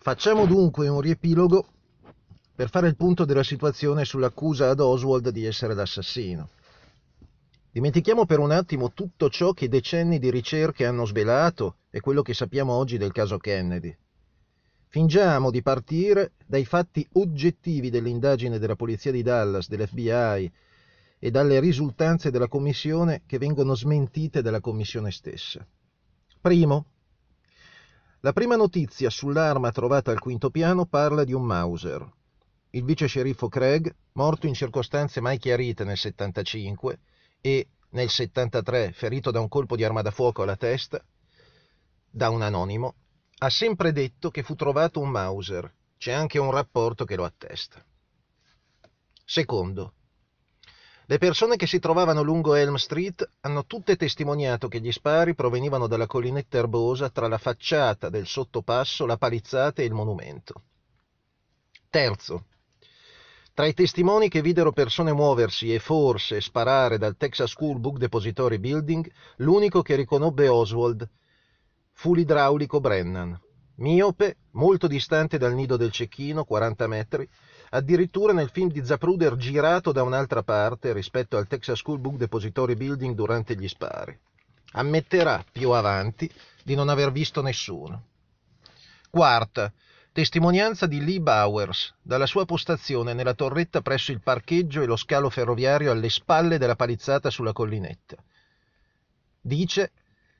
Facciamo dunque un riepilogo per fare il punto della situazione sull'accusa ad Oswald di essere l'assassino. Dimentichiamo per un attimo tutto ciò che decenni di ricerche hanno svelato e quello che sappiamo oggi del caso Kennedy. Fingiamo di partire dai fatti oggettivi dell'indagine della polizia di Dallas, dell'FBI e dalle risultanze della commissione che vengono smentite dalla commissione stessa. Primo, la prima notizia sull'arma trovata al quinto piano parla di un Mauser. Il vice sceriffo Craig, morto in circostanze mai chiarite nel 75 e nel 73 ferito da un colpo di arma da fuoco alla testa, da un anonimo, ha sempre detto che fu trovato un Mauser. C'è anche un rapporto che lo attesta. Secondo, le persone che si trovavano lungo Elm Street hanno tutte testimoniato che gli spari provenivano dalla collinetta erbosa tra la facciata del sottopasso, la palizzata e il monumento. Terzo, tra i testimoni che videro persone muoversi e forse sparare dal Texas School Book Depository Building, l'unico che riconobbe Oswald fu l'idraulico Brennan, miope, molto distante dal nido del cecchino, 40 metri, addirittura nel film di Zapruder girato da un'altra parte rispetto al Texas School Book Depository Building durante gli spari. Ammetterà più avanti di non aver visto nessuno. Quarta, testimonianza di Lee Bowers, dalla sua postazione nella torretta presso il parcheggio e lo scalo ferroviario alle spalle della palizzata sulla collinetta. Dice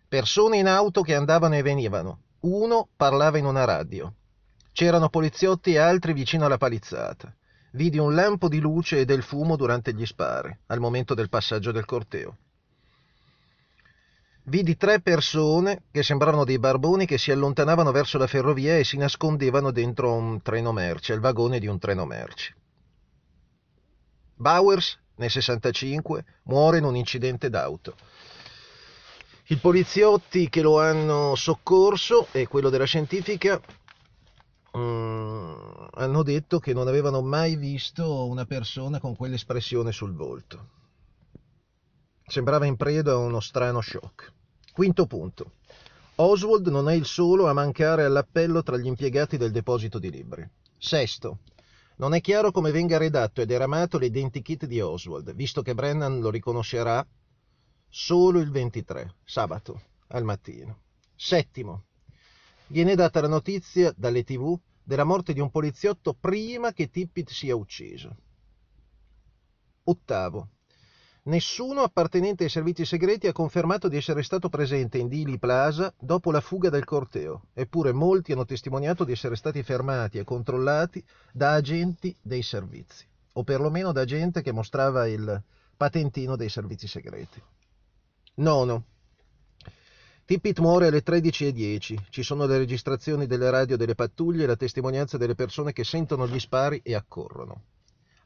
Persone in auto che andavano e venivano. Uno parlava in una radio. C'erano poliziotti e altri vicino alla palizzata. Vidi un lampo di luce e del fumo durante gli spari, al momento del passaggio del corteo. Vidi tre persone che sembravano dei barboni che si allontanavano verso la ferrovia e si nascondevano dentro un treno merci, il vagone di un treno merci. Bowers, nel 65, muore in un incidente d'auto. I poliziotti che lo hanno soccorso e quello della scientifica um, hanno detto che non avevano mai visto una persona con quell'espressione sul volto. Sembrava in preda a uno strano shock. Quinto punto. Oswald non è il solo a mancare all'appello tra gli impiegati del deposito di libri. Sesto. Non è chiaro come venga redatto ed eramato l'identikit di Oswald, visto che Brennan lo riconoscerà solo il 23, sabato, al mattino. Settimo, viene data la notizia dalle tv della morte di un poliziotto prima che Tippit sia ucciso. Ottavo, nessuno appartenente ai servizi segreti ha confermato di essere stato presente in Dili Plaza dopo la fuga del corteo, eppure molti hanno testimoniato di essere stati fermati e controllati da agenti dei servizi, o perlomeno da gente che mostrava il patentino dei servizi segreti. Nono. Tippit muore alle 13.10. Ci sono le registrazioni delle radio delle pattuglie e la testimonianza delle persone che sentono gli spari e accorrono.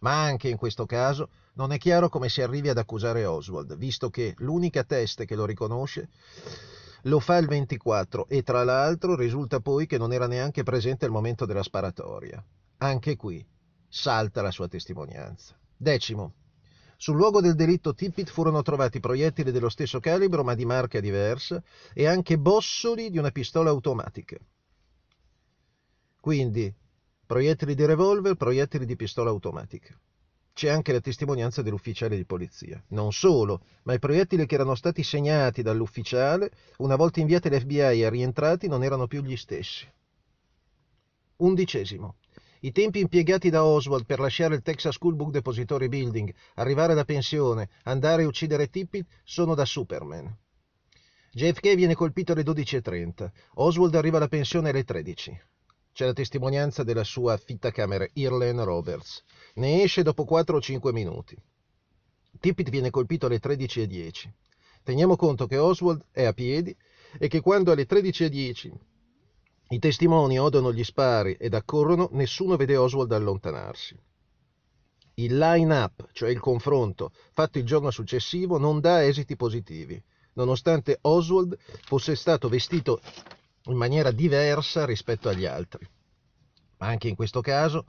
Ma anche in questo caso non è chiaro come si arrivi ad accusare Oswald, visto che l'unica teste che lo riconosce lo fa il 24 e tra l'altro risulta poi che non era neanche presente al momento della sparatoria. Anche qui salta la sua testimonianza. Decimo. Sul luogo del delitto Tippit furono trovati proiettili dello stesso calibro ma di marca diversa e anche bossoli di una pistola automatica. Quindi proiettili di revolver, proiettili di pistola automatica. C'è anche la testimonianza dell'ufficiale di polizia. Non solo, ma i proiettili che erano stati segnati dall'ufficiale, una volta inviati all'FBI e rientrati, non erano più gli stessi. Undicesimo. I tempi impiegati da Oswald per lasciare il Texas School Book Depository Building, arrivare alla pensione, andare a uccidere Tippit sono da Superman. JFK viene colpito alle 12.30, Oswald arriva alla pensione alle 13. C'è la testimonianza della sua fittacamera Irlen Roberts. Ne esce dopo 4 o 5 minuti. Tippit viene colpito alle 13.10. Teniamo conto che Oswald è a piedi e che quando alle 13.10 i testimoni odono gli spari ed accorrono, nessuno vede Oswald allontanarsi. Il line-up, cioè il confronto, fatto il giorno successivo, non dà esiti positivi, nonostante Oswald fosse stato vestito in maniera diversa rispetto agli altri. Ma anche in questo caso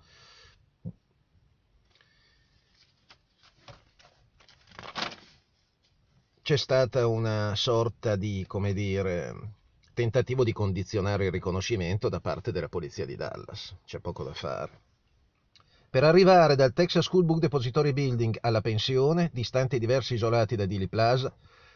c'è stata una sorta di, come dire, tentativo di condizionare il riconoscimento da parte della polizia di Dallas. C'è poco da fare. Per arrivare dal Texas School Book Depository Building alla pensione, distante diversi isolati da Dili Plaza,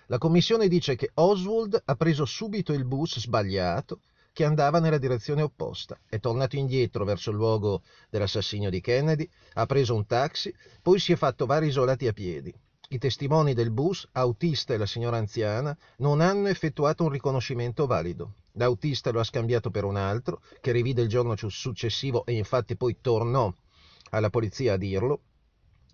la commissione dice che Oswald ha preso subito il bus sbagliato che andava nella direzione opposta. È tornato indietro verso il luogo dell'assassinio di Kennedy, ha preso un taxi, poi si è fatto vari isolati a piedi. I testimoni del bus, autista e la signora anziana, non hanno effettuato un riconoscimento valido. L'autista lo ha scambiato per un altro, che rivide il giorno successivo e infatti poi tornò alla polizia a dirlo,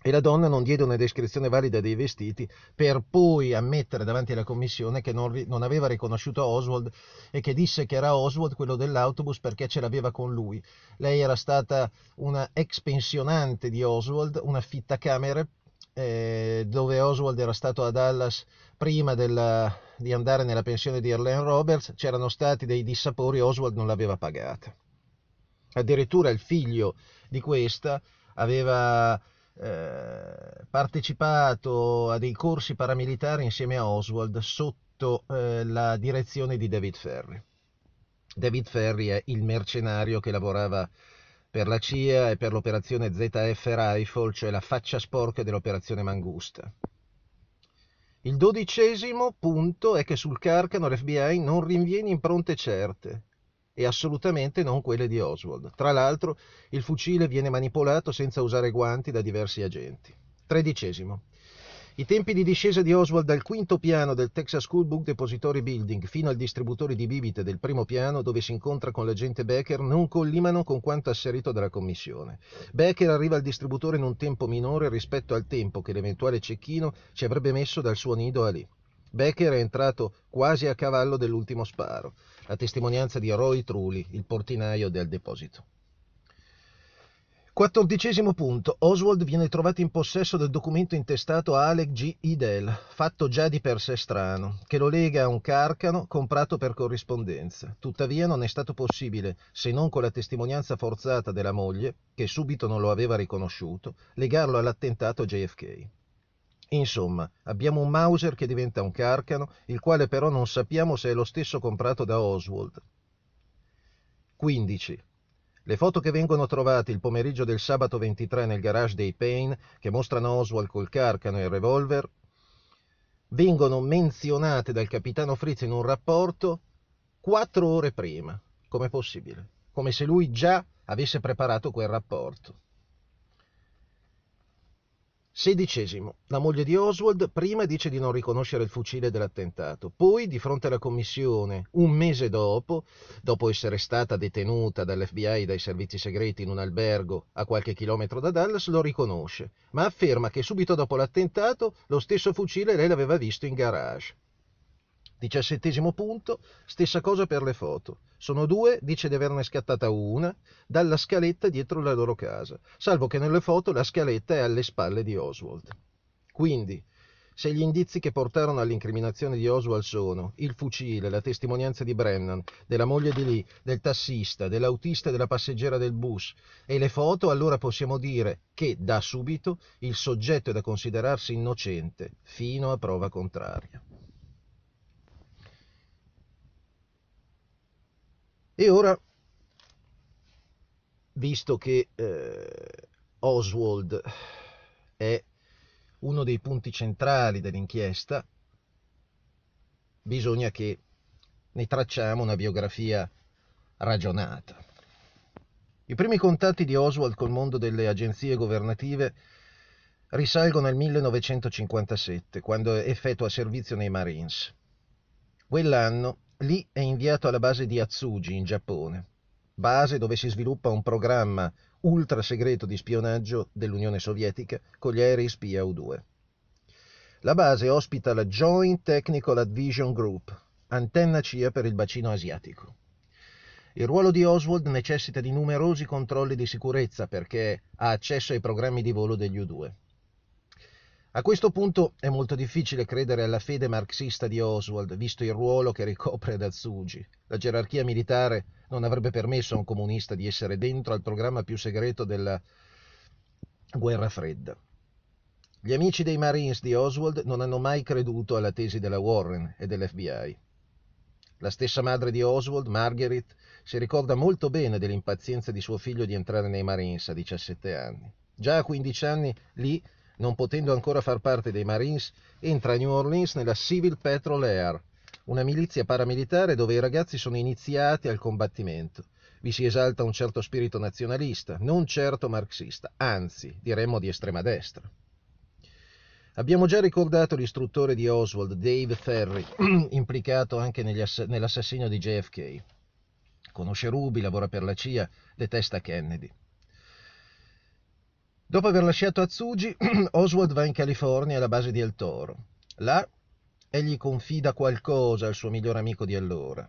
e la donna non diede una descrizione valida dei vestiti per poi ammettere davanti alla commissione che non, non, aveva riconosciuto Oswald e che disse che era Oswald quello dell'autobus perché ce l'aveva con lui. Lei era stata una ex pensionante di Oswald, una fittacamere eh, dove Oswald era stato a Dallas prima della, di andare nella pensione di Erlene Roberts, c'erano stati dei dissapori, Oswald non l'aveva pagata. Addirittura il figlio di questa aveva eh, partecipato a dei corsi paramilitari insieme a Oswald sotto eh, la direzione di David Ferry. David Ferry è il mercenario che lavorava per la CIA e per l'operazione ZF Rifle, cioè la faccia sporca dell'operazione Mangusta. Il dodicesimo punto è che sul Carcano l'FBI non rinviene impronte certe e assolutamente non quelle di Oswald. Tra l'altro il fucile viene manipolato senza usare guanti da diversi agenti. Tredicesimo. I tempi di discesa di Oswald dal quinto piano del Texas School Book Depository Building fino al distributore di bibite del primo piano dove si incontra con l'agente Becker non collimano con quanto asserito dalla commissione. Becker arriva al distributore in un tempo minore rispetto al tempo che l'eventuale cecchino ci avrebbe messo dal suo nido a lì. Becker è entrato quasi a cavallo dell'ultimo sparo, a testimonianza di Roy Trulli, il portinaio del deposito. Quattordicesimo punto. Oswald viene trovato in possesso del documento intestato a Alec G. Idel, fatto già di per sé strano, che lo lega a un carcano comprato per corrispondenza. Tuttavia non è stato possibile, se non con la testimonianza forzata della moglie, che subito non lo aveva riconosciuto, legarlo all'attentato JFK. Insomma, abbiamo un Mauser che diventa un carcano, il quale però non sappiamo se è lo stesso comprato da Oswald. 15. Le foto che vengono trovate il pomeriggio del sabato 23 nel garage dei Payne, che mostrano Oswald col carcano e il revolver, vengono menzionate dal capitano Fritz in un rapporto quattro ore prima. Com'è possibile? Come se lui già avesse preparato quel rapporto. Sedicesimo. La moglie di Oswald prima dice di non riconoscere il fucile dell'attentato, poi di fronte alla commissione, un mese dopo, dopo essere stata detenuta dall'FBI e dai servizi segreti in un albergo a qualche chilometro da Dallas, lo riconosce, ma afferma che subito dopo l'attentato lo stesso fucile lei l'aveva visto in garage. Diciassettesimo punto, stessa cosa per le foto. Sono due, dice di averne scattata una, dalla scaletta dietro la loro casa, salvo che nelle foto la scaletta è alle spalle di Oswald. Quindi, se gli indizi che portarono all'incriminazione di Oswald sono il fucile, la testimonianza di Brennan, della moglie di Lee, del tassista, dell'autista e della passeggera del bus e le foto, allora possiamo dire che da subito il soggetto è da considerarsi innocente fino a prova contraria. E ora, visto che eh, Oswald è uno dei punti centrali dell'inchiesta, bisogna che ne tracciamo una biografia ragionata. I primi contatti di Oswald col mondo delle agenzie governative risalgono al 1957, quando effettua servizio nei Marines. Quell'anno Lì è inviato alla base di Atsugi in Giappone, base dove si sviluppa un programma ultra segreto di spionaggio dell'Unione Sovietica con gli aerei spia U-2. La base ospita la Joint Technical Advision Group, antenna CIA per il bacino asiatico. Il ruolo di Oswald necessita di numerosi controlli di sicurezza perché ha accesso ai programmi di volo degli U-2. A questo punto è molto difficile credere alla fede marxista di Oswald, visto il ruolo che ricopre ad Atsugi. La gerarchia militare non avrebbe permesso a un comunista di essere dentro al programma più segreto della guerra fredda. Gli amici dei Marines di Oswald non hanno mai creduto alla tesi della Warren e dell'FBI. La stessa madre di Oswald, Margaret, si ricorda molto bene dell'impazienza di suo figlio di entrare nei Marines a 17 anni. Già a 15 anni, lì, non potendo ancora far parte dei Marines, entra a New Orleans nella Civil Patrol Air, una milizia paramilitare dove i ragazzi sono iniziati al combattimento. Vi si esalta un certo spirito nazionalista, non certo marxista, anzi, diremmo di estrema destra. Abbiamo già ricordato l'istruttore di Oswald, Dave Ferry, implicato anche nell'assassinio di JFK. Conosce Ruby, lavora per la CIA, detesta Kennedy. Dopo aver lasciato Atsugi, Oswald va in California alla base di El Toro. Là egli confida qualcosa al suo migliore amico di allora.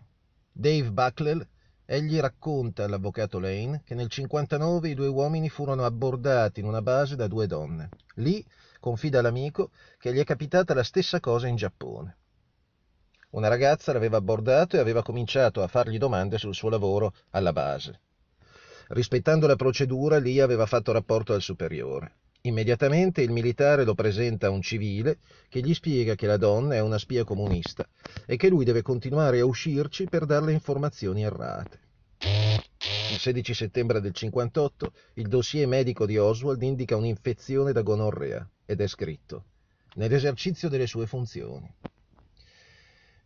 Dave Bucklell, egli racconta all'avvocato Lane che nel 59 i due uomini furono abbordati in una base da due donne. Lì confida all'amico che gli è capitata la stessa cosa in Giappone. Una ragazza l'aveva abbordato e aveva cominciato a fargli domande sul suo lavoro alla base. Rispettando la procedura, lì aveva fatto rapporto al superiore. Immediatamente il militare lo presenta a un civile che gli spiega che la donna è una spia comunista e che lui deve continuare a uscirci per darle informazioni errate. Il 16 settembre del 58 il dossier medico di Oswald indica un'infezione da gonorrea ed è scritto nell'esercizio delle sue funzioni.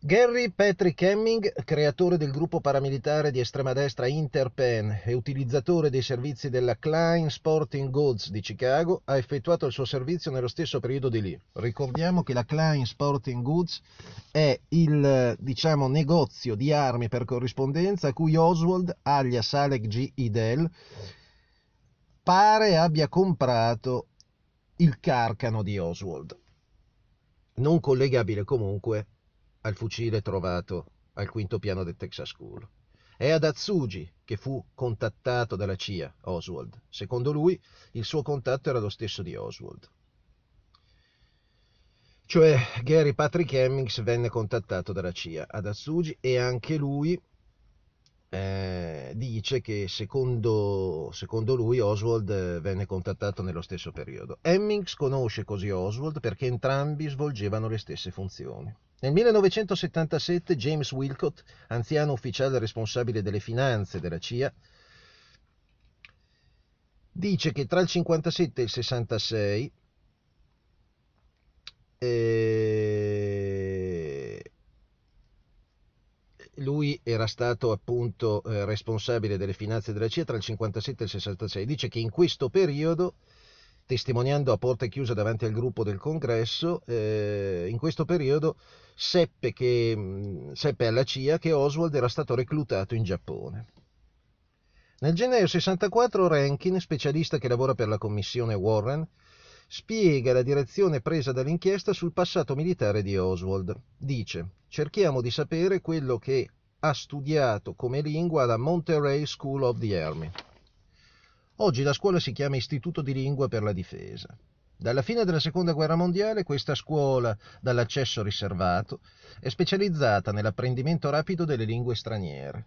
Gary Patrick Hemming, creatore del gruppo paramilitare di estrema destra Interpen e utilizzatore dei servizi della Klein Sporting Goods di Chicago, ha effettuato il suo servizio nello stesso periodo di lì. Ricordiamo che la Klein Sporting Goods è il diciamo, negozio di armi per corrispondenza a cui Oswald, alias Alec G. Idel, pare abbia comprato il carcano di Oswald, non collegabile comunque al fucile trovato al quinto piano del Texas School. È ad Atsugi che fu contattato dalla CIA Oswald. Secondo lui, il suo contatto era lo stesso di Oswald. Cioè, Gary Patrick Hemmings venne contattato dalla CIA ad Atsugi e anche lui eh, dice che secondo, secondo, lui Oswald eh, venne contattato nello stesso periodo. Hemmings conosce così Oswald perché entrambi svolgevano le stesse funzioni. Nel 1977 James Wilcott, anziano ufficiale responsabile delle finanze della CIA, dice che tra il 57 e il 66 eh, lui era stato appunto eh, responsabile delle finanze della CIA tra il 57 e il 66. Dice che in questo periodo testimoniando a porte chiuse davanti al gruppo del congresso, eh, in questo periodo seppe, che, mm, seppe alla CIA che Oswald era stato reclutato in Giappone. Nel gennaio 64 Rankin, specialista che lavora per la commissione Warren, spiega la direzione presa dall'inchiesta sul passato militare di Oswald. Dice, cerchiamo di sapere quello che ha studiato come lingua alla Monterey School of the Army. Oggi la scuola si chiama Istituto di Lingua per la Difesa. Dalla fine della Seconda Guerra Mondiale questa scuola, dall'accesso riservato, è specializzata nell'apprendimento rapido delle lingue straniere.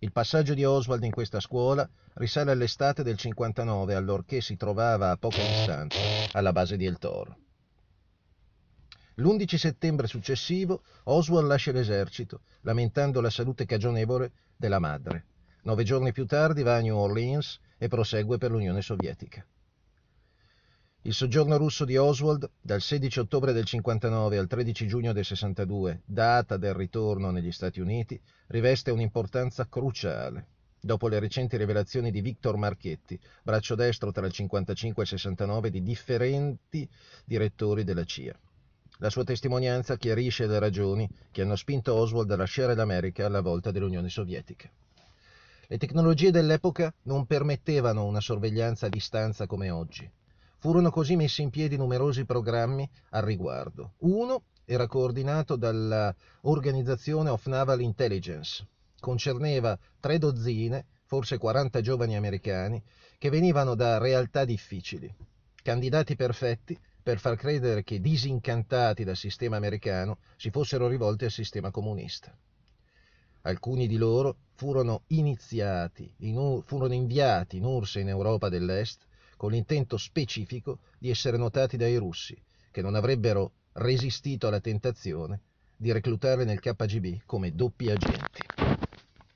Il passaggio di Oswald in questa scuola risale all'estate del 59, allorché si trovava a poca distanza, alla base di El Toro. L'11 settembre successivo Oswald lascia l'esercito, lamentando la salute cagionevole della madre. Nove giorni più tardi va a New Orleans e prosegue per l'Unione Sovietica. Il soggiorno russo di Oswald, dal 16 ottobre del 59 al 13 giugno del 62, data del ritorno negli Stati Uniti, riveste un'importanza cruciale. Dopo le recenti rivelazioni di Victor Marchetti, braccio destro tra il 55 e il 69 di differenti direttori della CIA. La sua testimonianza chiarisce le ragioni che hanno spinto Oswald a lasciare l'America alla volta dell'Unione Sovietica. Le tecnologie dell'epoca non permettevano una sorveglianza a distanza come oggi. Furono così messi in piedi numerosi programmi al riguardo. Uno era coordinato dall'Organizzazione of Naval Intelligence. Concerneva tre dozzine, forse 40 giovani americani, che venivano da realtà difficili, candidati perfetti per far credere che disincantati dal sistema americano si fossero rivolti al sistema comunista. Alcuni di loro furono iniziati, in, furono inviati in URSS in Europa dell'Est con l'intento specifico di essere notati dai russi, che non avrebbero resistito alla tentazione di reclutarli nel KGB come doppi agenti.